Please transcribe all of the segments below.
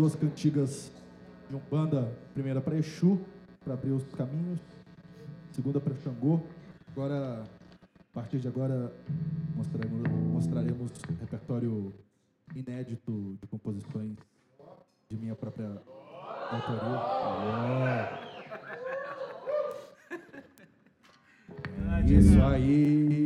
duas cantigas de Umbanda. Primeira para Exu, para abrir os caminhos. Segunda para Xangô. Agora, a partir de agora, mostraremos, mostraremos repertório inédito de composições de minha própria autoria. É Isso aí.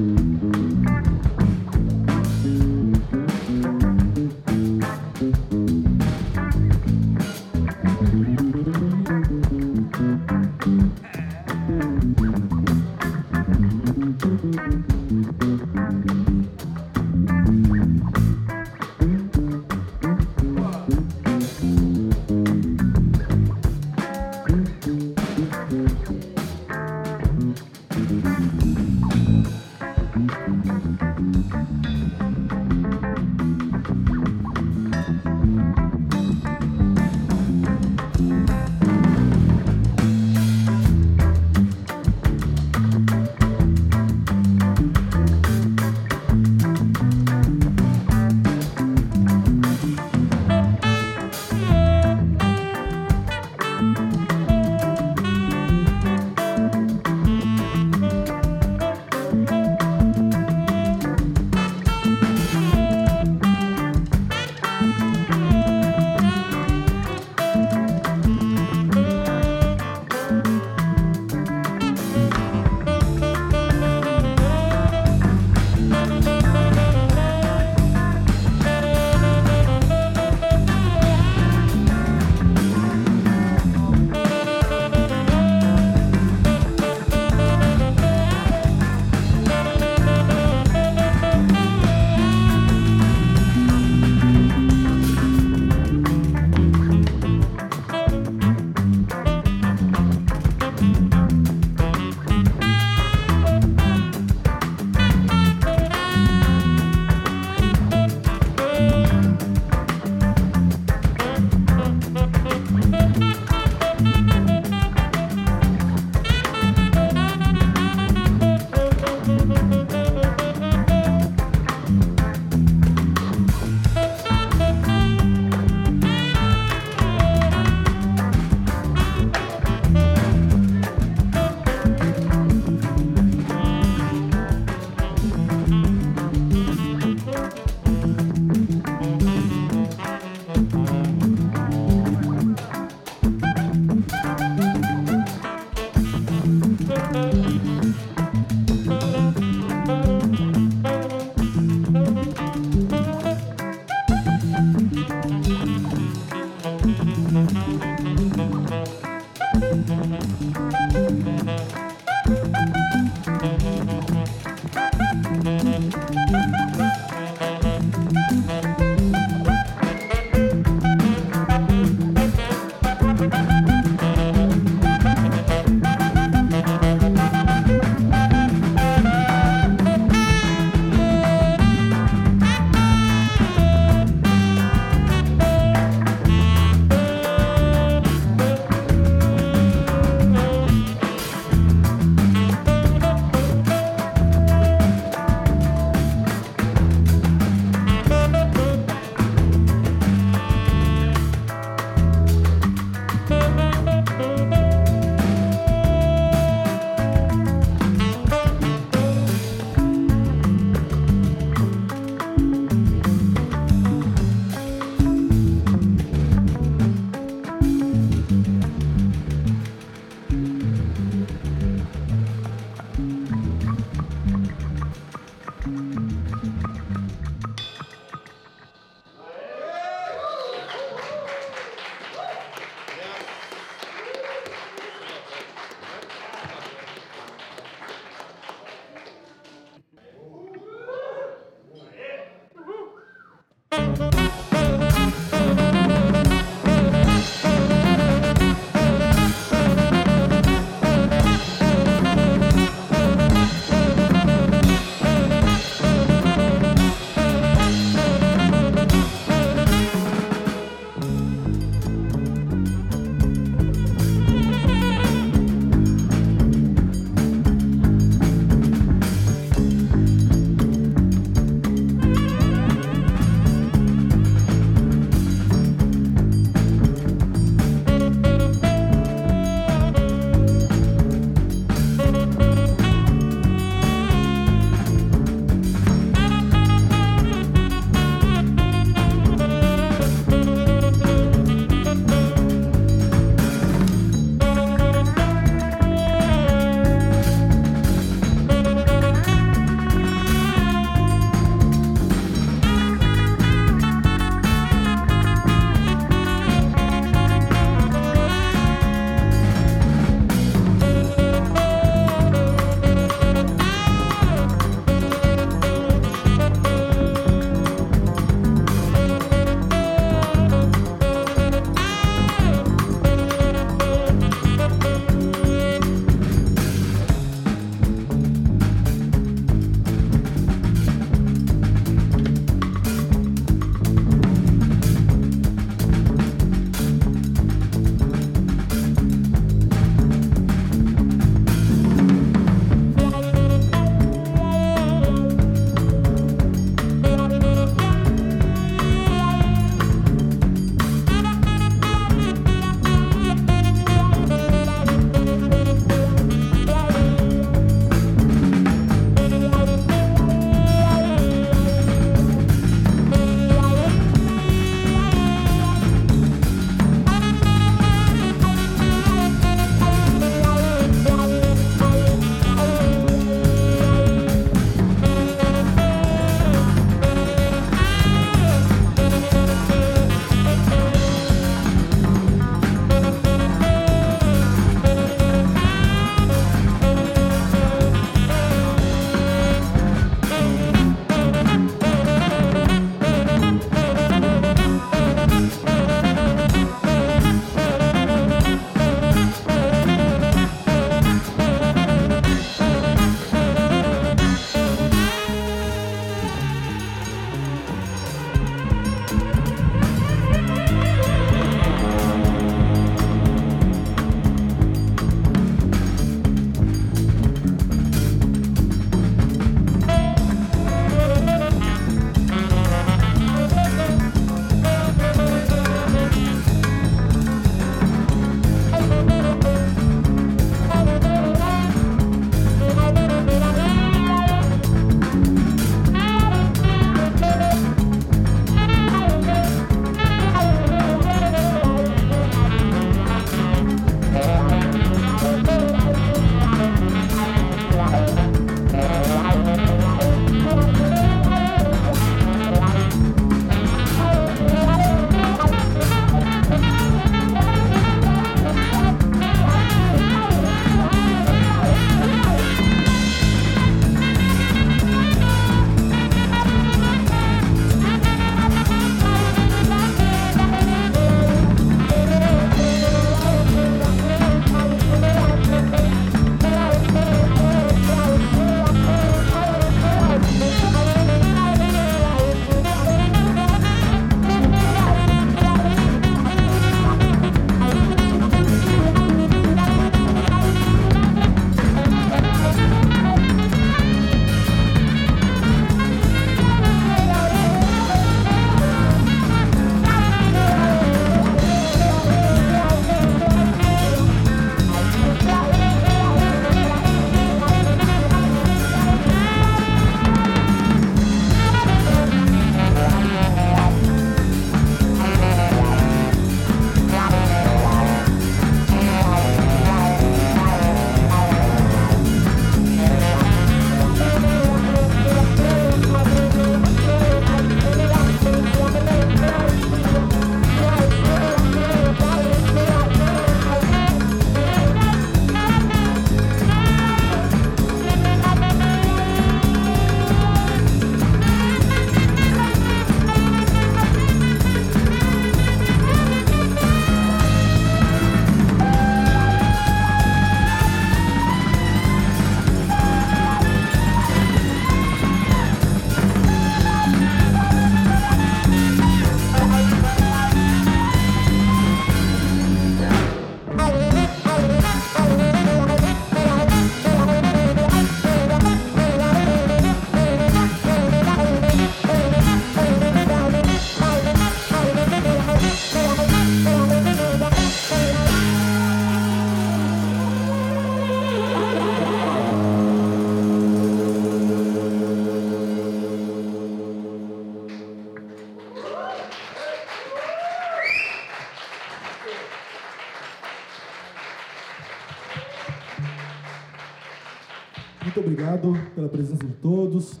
Todos.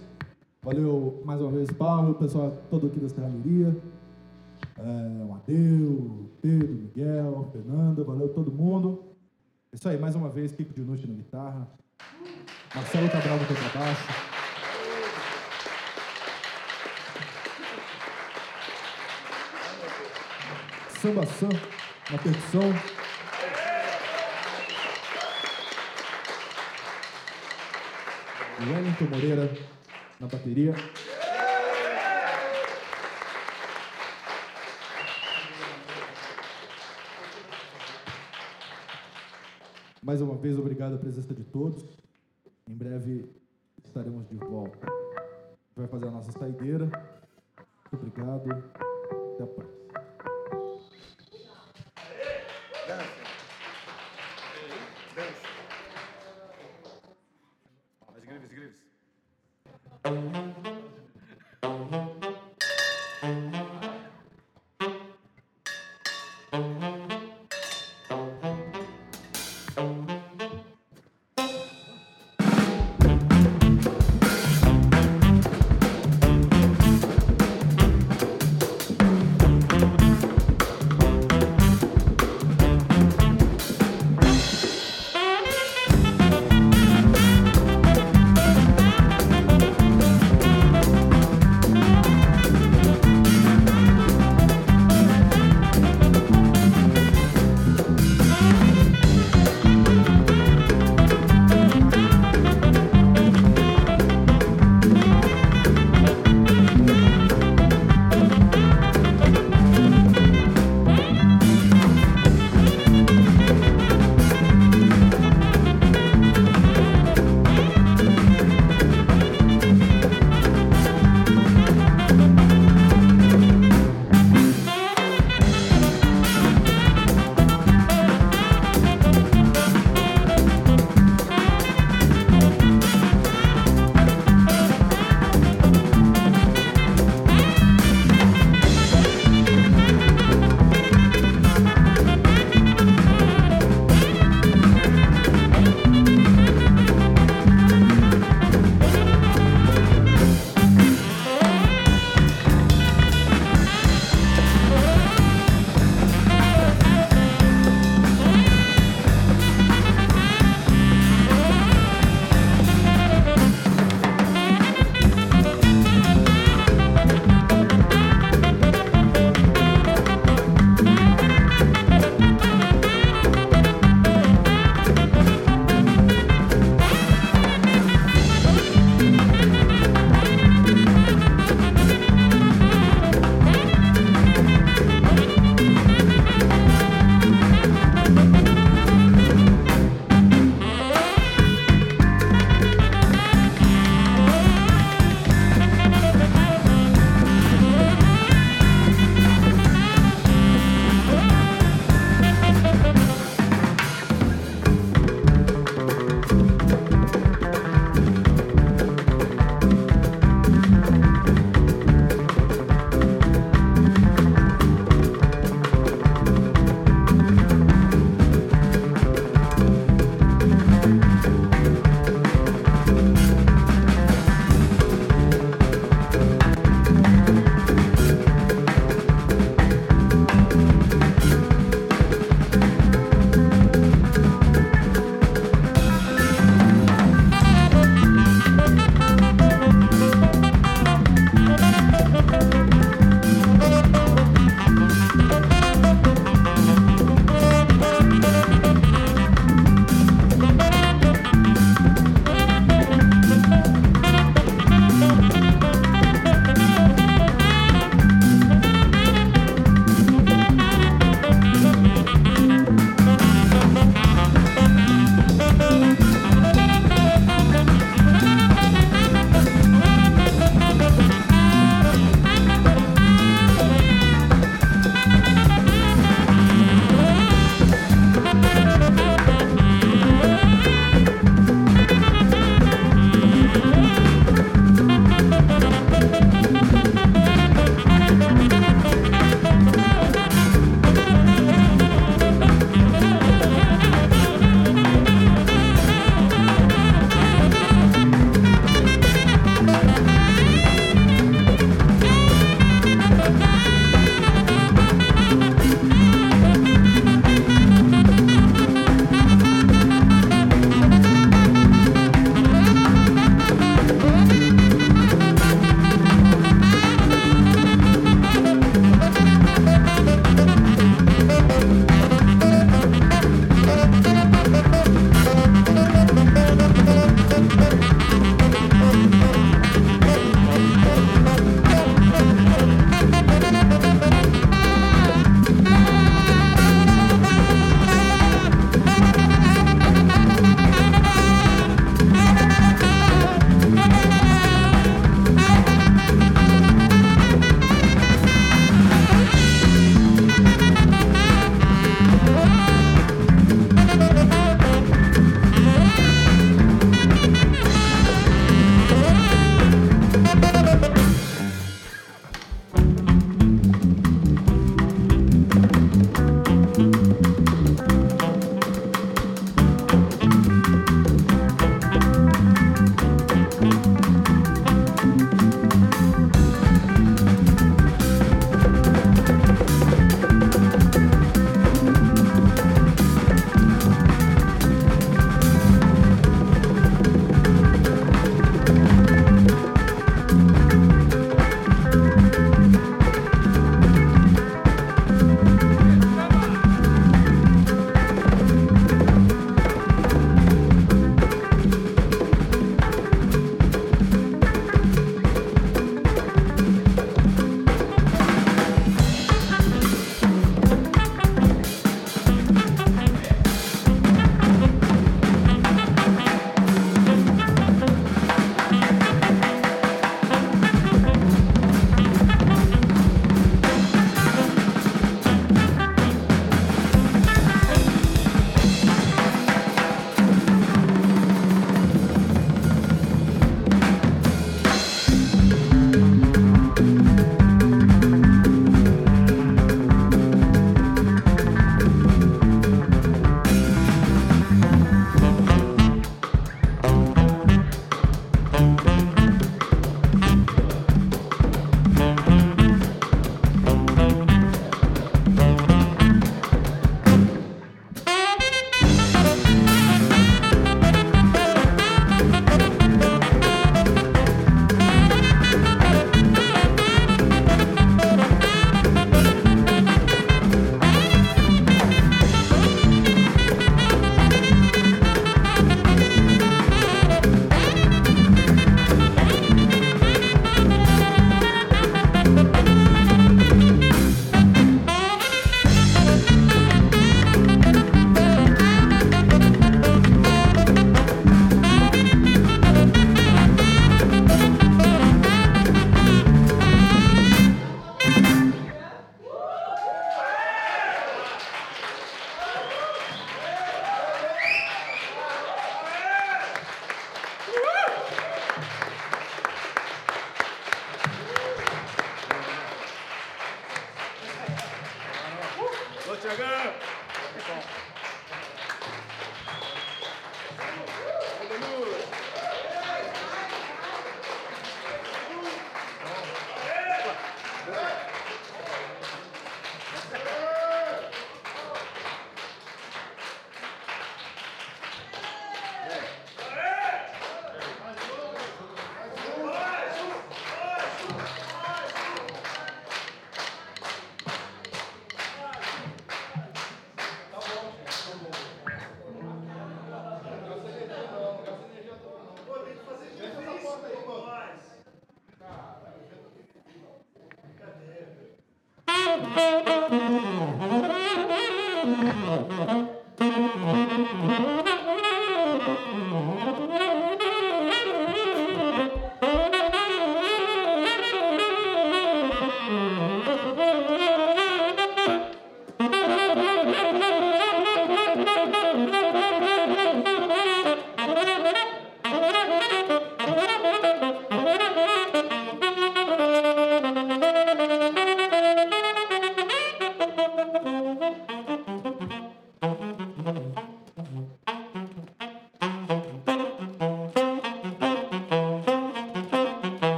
Valeu mais uma vez, Paulo, o pessoal todo aqui da Serralheria. É, o Adeu, Pedro, Miguel, Fernanda, valeu todo mundo. É isso aí, mais uma vez, Kiko de Nuche na guitarra. Marcelo Cabral no contrabaixo. Samba Sam na percussão. Wellington Moreira na bateria. Mais uma vez, obrigado a presença de todos. Em breve estaremos de volta. Vai fazer a nossa saideira. Muito obrigado. Até a próxima.